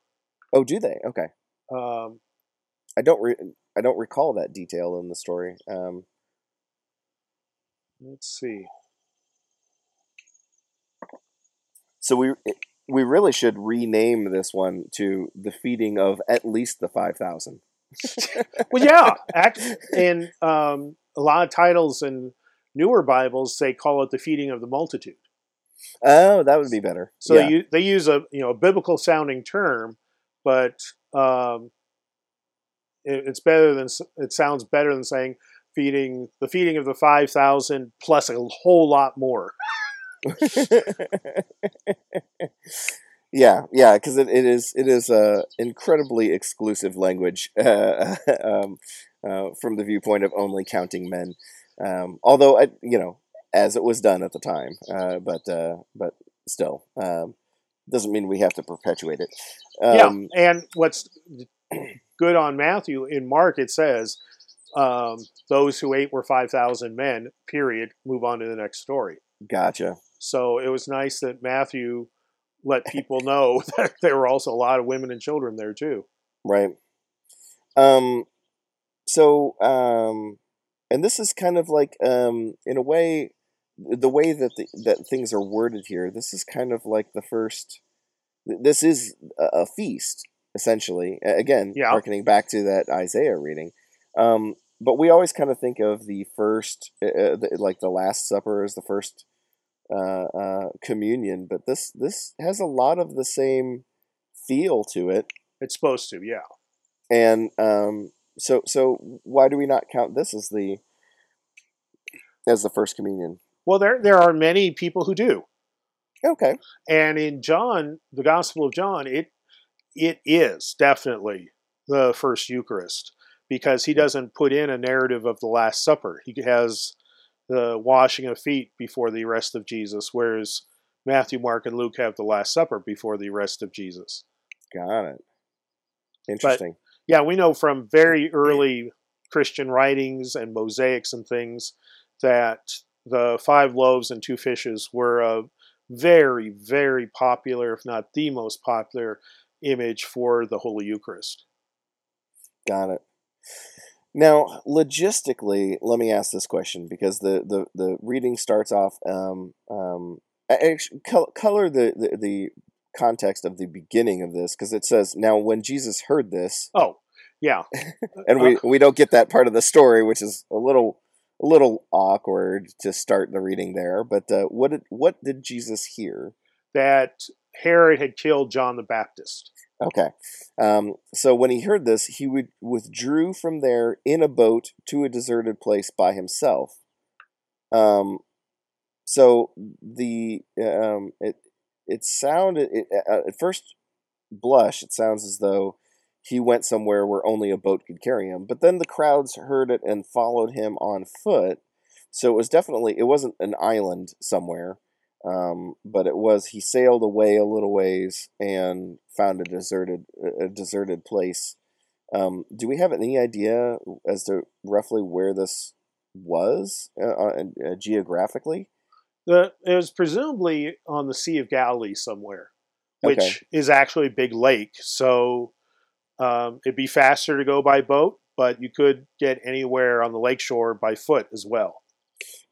Oh, do they? Okay. Um, I don't re- I don't recall that detail in the story. Um, let's see. so we we really should rename this one to the feeding of at least the five thousand. Well, yeah, act, and um, a lot of titles and newer Bibles they call it the feeding of the multitude. Oh, that would be better. So yeah. they, use a you know a biblical sounding term, but um, it, it's better than it sounds better than saying feeding the feeding of the five thousand plus a whole lot more. yeah, yeah, because it, it is it is a incredibly exclusive language uh, um, uh, from the viewpoint of only counting men. Um, although I, you know, as it was done at the time, uh, but uh, but still, um, doesn't mean we have to perpetuate it. Um, yeah, and what's good on Matthew in Mark it says um, those who ate were five thousand men. Period. Move on to the next story. Gotcha. So it was nice that Matthew let people know that there were also a lot of women and children there too. Right. Um. So, um, and this is kind of like, um, in a way, the way that the, that things are worded here. This is kind of like the first. This is a, a feast, essentially. Again, Yeah. harkening back to that Isaiah reading. Um, but we always kind of think of the first, uh, uh, the, like the Last Supper as the first uh, uh, communion. But this this has a lot of the same feel to it It's supposed to, yeah. and um, so so why do we not count this as the as the first communion? Well, there there are many people who do, Okay, and in John, the Gospel of John, it it is definitely the first Eucharist because he doesn't put in a narrative of the Last Supper. He has the washing of feet before the arrest of Jesus, whereas Matthew, Mark, and Luke have the Last Supper before the arrest of Jesus. got it. Interesting. yeah, we know from very early Christian writings and mosaics and things that the five loaves and two fishes were a very, very popular, if not the most popular, image for the Holy Eucharist. got it. Now, logistically, let me ask this question because the the, the reading starts off. Um, um, actually, color the, the the context of the beginning of this because it says, "Now, when Jesus heard this," Oh, yeah. and we we don't get that part of the story, which is a little a little awkward to start the reading there. But uh, what did what did Jesus hear? That Herod had killed John the Baptist. Okay, um, so when he heard this, he would, withdrew from there in a boat to a deserted place by himself. Um, so the um, it it sounded it, uh, at first blush it sounds as though he went somewhere where only a boat could carry him. But then the crowds heard it and followed him on foot. So it was definitely it wasn't an island somewhere, um, but it was he sailed away a little ways and found a deserted a deserted place. Um, do we have any idea as to roughly where this was uh, uh, uh, geographically? The, it was presumably on the Sea of Galilee somewhere, which Okay. is actually a big lake. So um, it'd be faster to go by boat, but you could get anywhere on the lakeshore by foot as well.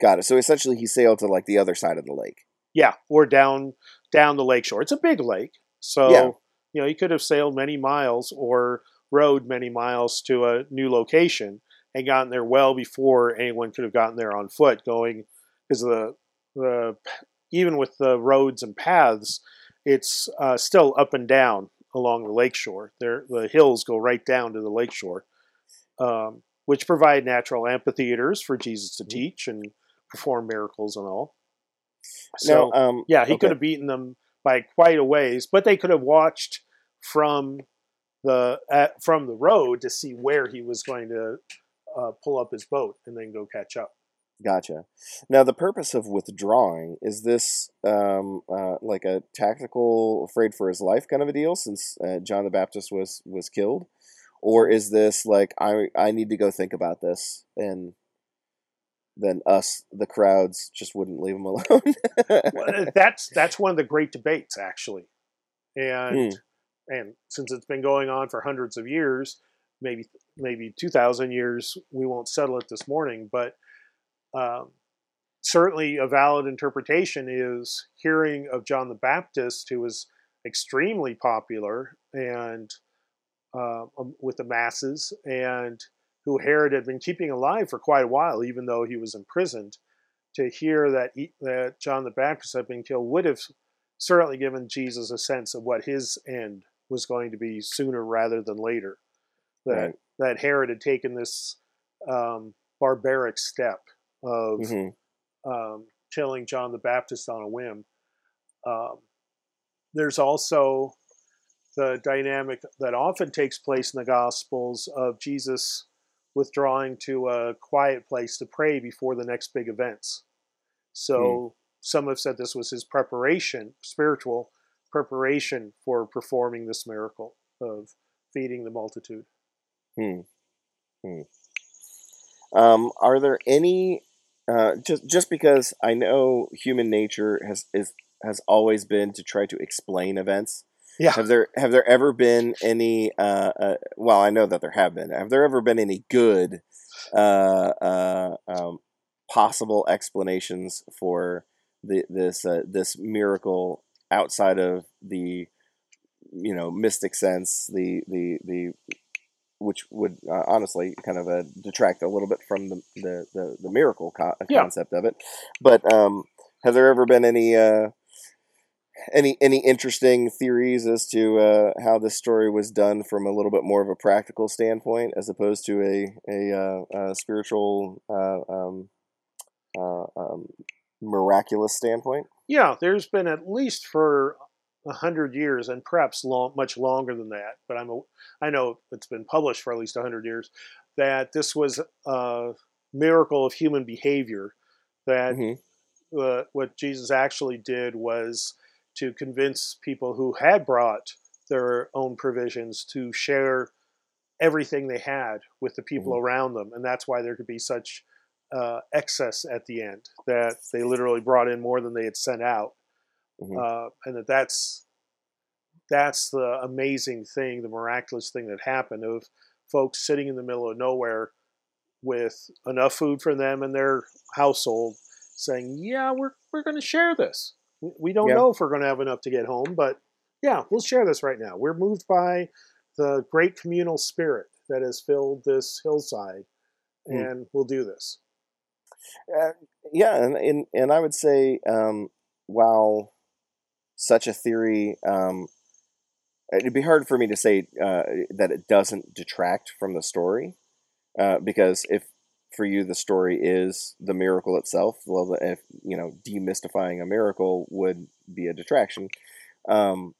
Got it. So essentially, he sailed to like the other side of the lake. Yeah, or down down the lakeshore. It's a big lake, so Yeah. you know you could have sailed many miles or rowed many miles to a new location and gotten there well before anyone could have gotten there on foot. Going because the the even with the roads and paths, it's uh, still up and down along the lakeshore. There, the hills go right down to the lakeshore, um, which provide natural amphitheaters for Jesus to teach and perform miracles and all. So, now, um, yeah, he okay. could have beaten them by quite a ways, but they could have watched from the uh, from the road to see where he was going to uh, pull up his boat and then go catch up. Gotcha. Now, the purpose of withdrawing is this um, uh, like a tactical, afraid for his life kind of a deal, since uh, John the Baptist was was killed, or is this like I I need to go think about this, and then us, the crowds, just wouldn't leave him alone? Well, that's that's one of the great debates actually, and Hmm. and since it's been going on for hundreds of years, maybe maybe two thousand years, we won't settle it this morning, but um, certainly a valid interpretation is hearing of John the Baptist, who was extremely popular and uh, um, with the masses, and who Herod had been keeping alive for quite a while, even though he was imprisoned. To hear that he, that John the Baptist had been killed would have certainly given Jesus a sense of what his end was going to be sooner rather than later. That Right. that Herod had taken this um, barbaric step of Mhm. um, killing John the Baptist on a whim. Um, there's also the dynamic that often takes place in the Gospels of Jesus withdrawing to a quiet place to pray before the next big events. So some have said this was his preparation, spiritual preparation for performing this miracle of feeding the multitude. Hmm. Hmm. Um, are there any uh, just just because I know human nature has is has always been to try to explain events. Yeah. Have there have there ever been any? Uh, uh, well, I know that there have been. Have there ever been any good uh, uh, um, possible explanations for the, this uh, this miracle outside of the you know mystic sense, the the the which would uh, honestly kind of uh, detract a little bit from the the, the, the miracle co- Yeah. concept of it. But um, have there ever been any uh, any any interesting theories as to uh, how this story was done from a little bit more of a practical standpoint, as opposed to a a, uh, uh spiritual uh, um, uh, um, miraculous standpoint? Yeah, there's been at least for a hundred years, and perhaps long, much longer than that. But I'm a, I know it's been published for at least a hundred years that this was a miracle of human behavior. That Mhm. uh, what Jesus actually did was to convince people who had brought their own provisions to share everything they had with the people around them, and that's why there could be such uh, excess at the end that they literally brought in more than they had sent out, Mhm. uh, and that that's that's the amazing thing, the miraculous thing that happened of folks sitting in the middle of nowhere with enough food for them and their household, saying, "Yeah, we're we're going to share this. We- We don't Yeah. know if we're going to have enough to get home, but yeah, we'll share this right now. We're moved by the great communal spirit that has filled this hillside, Hmm. and we'll do this." Uh, yeah, and, and and I would say, um, while such a theory, um, it'd be hard for me to say uh, that it doesn't detract from the story, uh, because if for you the story is the miracle itself, well, if you know, demystifying a miracle would be a detraction. Um,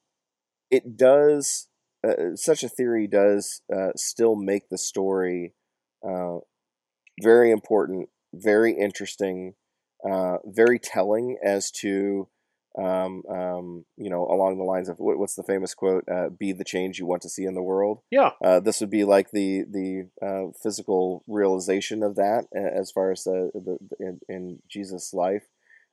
it does. Uh, such a theory does uh, still make the story uh, very important very interesting, uh, very telling as to um, um, you know, along the lines of what, what's the famous quote? Uh, "Be the change you want to see in the world." Yeah. Uh, this would be like the the uh, physical realization of that, as far as the, the, the in, in Jesus' life,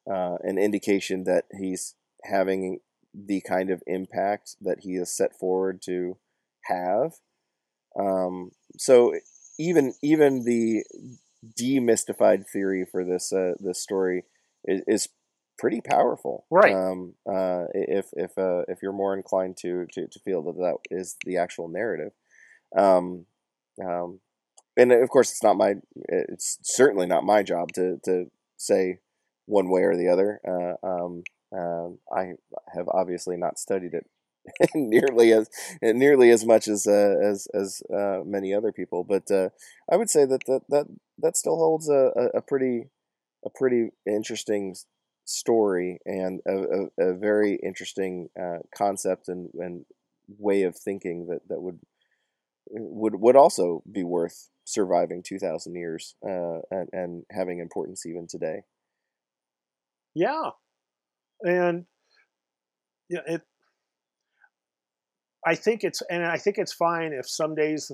uh, an indication that he's having the kind of impact that he is set forward to have. Um, so even even the demystified theory for this uh, this story is, is pretty powerful, Right. Um, uh, if if uh, if you're more inclined to, to to feel that that is the actual narrative, um, um, and of course it's not my it's certainly not my job to to say one way or the other. Uh, um, um, I have obviously not studied it nearly as nearly as much as uh, as as uh, many other people, but uh, I would say that that that, that still holds a, a, a pretty a pretty interesting story and a, a, a very interesting uh, concept and, and way of thinking that, that would would would also be worth surviving two thousand years uh, and and having importance even today. Yeah, and yeah, it. I think it's and I think it's fine if some days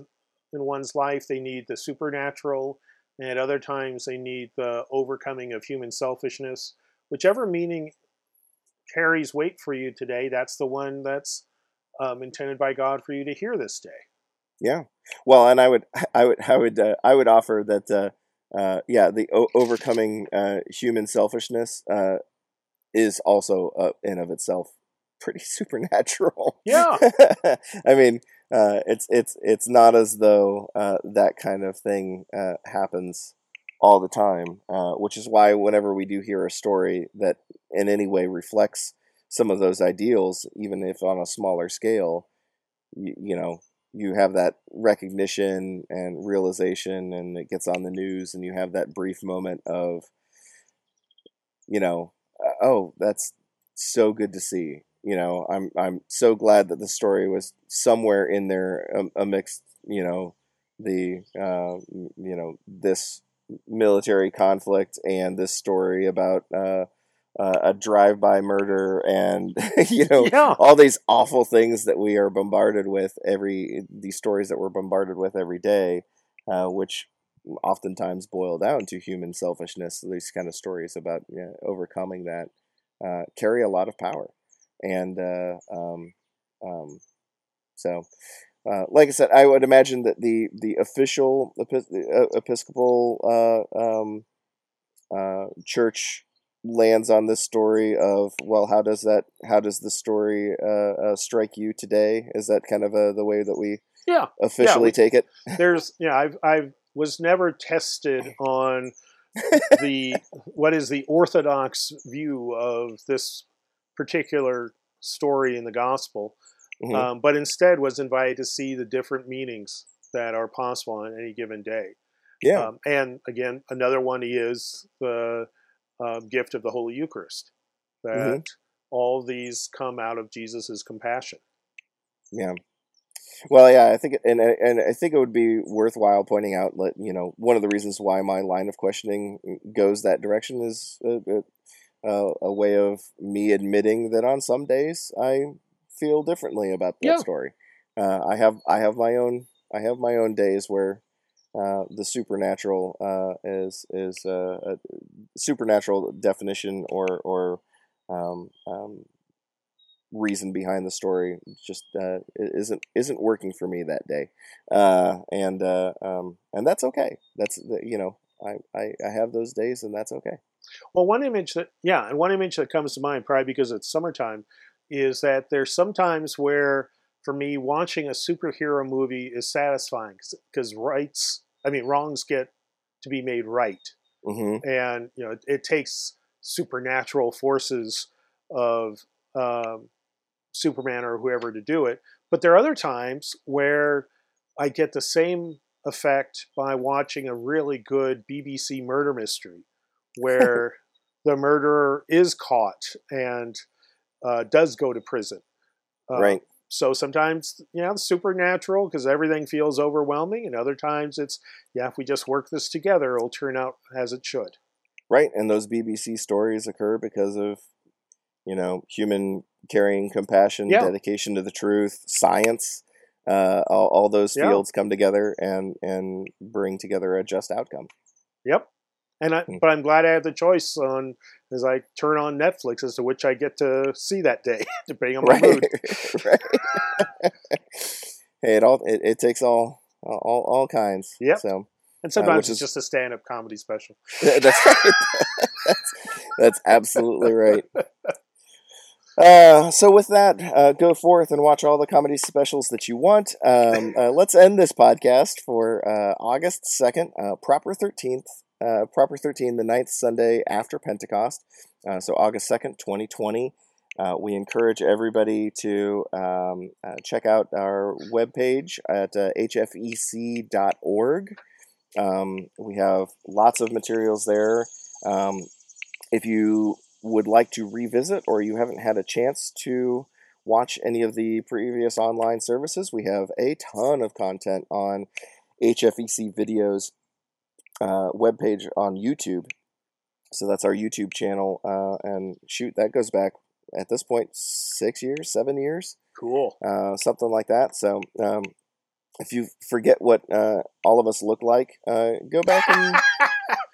in one's life they need the supernatural, and at other times they need the overcoming of human selfishness. Whichever meaning carries weight for you today, that's the one that's um, intended by God for you to hear this day. Yeah. Well, and I would, I would, I would, uh, I would offer that, uh, uh, yeah, the o- overcoming uh, human selfishness uh, is also uh, in of itself pretty supernatural. Yeah. I mean, uh, it's it's it's not as though uh, that kind of thing uh, happens all the time, uh, which is why whenever we do hear a story that in any way reflects some of those ideals, even if on a smaller scale, you, you know, you have that recognition and realization, and it gets on the news, and you have that brief moment of, you know, uh, oh, that's so good to see. You know, I'm I'm so glad that the story was somewhere in there amidst you know the uh, you know this military conflict and this story about uh, uh, a drive-by murder and you know Yeah. all these awful things that we are bombarded with every these stories that we're bombarded with every day, uh, which oftentimes boil down to human selfishness. These kind of stories about you know, overcoming that uh, carry a lot of power, and uh, um, um, so. Uh, like I said, I would imagine that the the official Epis- uh, Episcopal uh, um, uh, church lands on this story of well, how does that how does the story uh, strike you today? Is that kind of uh the way that we Yeah. officially we- take it? There's yeah, I've I was never tested on the what is the orthodox view of this particular story in the gospel, Mhm. um, but instead was invited to see the different meanings that are possible on any given day. yeah, Um, and again, another one is the um, gift of the Holy Eucharist. That Mhm. all these come out of Jesus' compassion. yeah. Well, yeah, I think, and and I think it would be worthwhile pointing out, that you know, one of the reasons why my line of questioning goes that direction is a, a, a way of me admitting that on some days I feel differently about that Yeah. story. Uh, I have I have my own I have my own days where uh, the supernatural uh, is is uh, a supernatural definition or or um, um, reason behind the story just uh, isn't isn't working for me that day, uh, and uh, um, and that's okay. That's you know I, I I have those days and that's okay. Well, one image that, yeah, and one image that comes to mind, probably because it's summertime, is that there's sometimes where, for me, watching a superhero movie is satisfying because rights, I mean, wrongs get to be made right. hmm And, you know, it, it takes supernatural forces of um, Superman or whoever to do it. But there are other times where I get the same effect by watching a really good BBC murder mystery where the murderer is caught and uh, does go to prison. Uh, right. So sometimes, yeah, it's supernatural because everything feels overwhelming, and other times it's, yeah, if we just work this together, it'll turn out as it should. Right. And those BBC stories occur because of you know, human caring, compassion, Yeah. dedication to the truth, science. Uh, all, all those Yeah. fields come together and and bring together a just outcome. Yep. And I, Hmm. but I'm glad I have the choice on as I turn on Netflix as to which I get to see that day, depending on my right, mood. right. hey, it all it, it takes all all all kinds. Yeah. So And sometimes which it's is- just a stand-up comedy special. That's right. that's, that's absolutely right. Uh, so with that, uh, go forth and watch all the comedy specials that you want. Um, uh, let's end this podcast for uh, August second, uh, proper thirteenth, uh, proper thirteen, the ninth Sunday after Pentecost. Uh, so August second, twenty twenty. Uh, we encourage everybody to um, uh, check out our webpage at uh, hfec.org. Um, we have lots of materials there. Um, if you would like to revisit or you haven't had a chance to watch any of the previous online services, we have a ton of content on HFEC videos uh, webpage on YouTube. So that's our YouTube channel. Uh, and shoot, that goes back at this point six years, seven years Cool. uh, something like that. So um, if you forget what uh, all of us look like, uh, go back and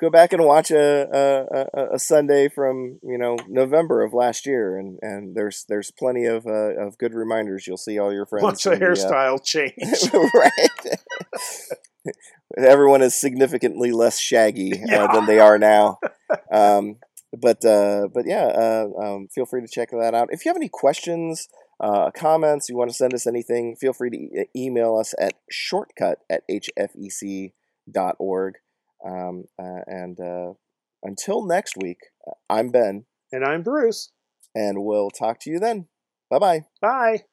go back and watch a, a, a, Sunday from you know November of last year, and, and there's there's plenty of uh, of good reminders. You'll see all your friends. Once the uh, hairstyle change. right. Everyone is significantly less shaggy uh, Yeah. than they are now. Um, but uh, but yeah, uh, um, feel free to check that out. If you have any questions, uh, comments, you want to send us anything, feel free to e- email us at shortcut at hfec.org. Um, uh, and uh, until next week, I'm Ben, and I'm Bruce. and we'll talk to you then. Bye bye. Bye.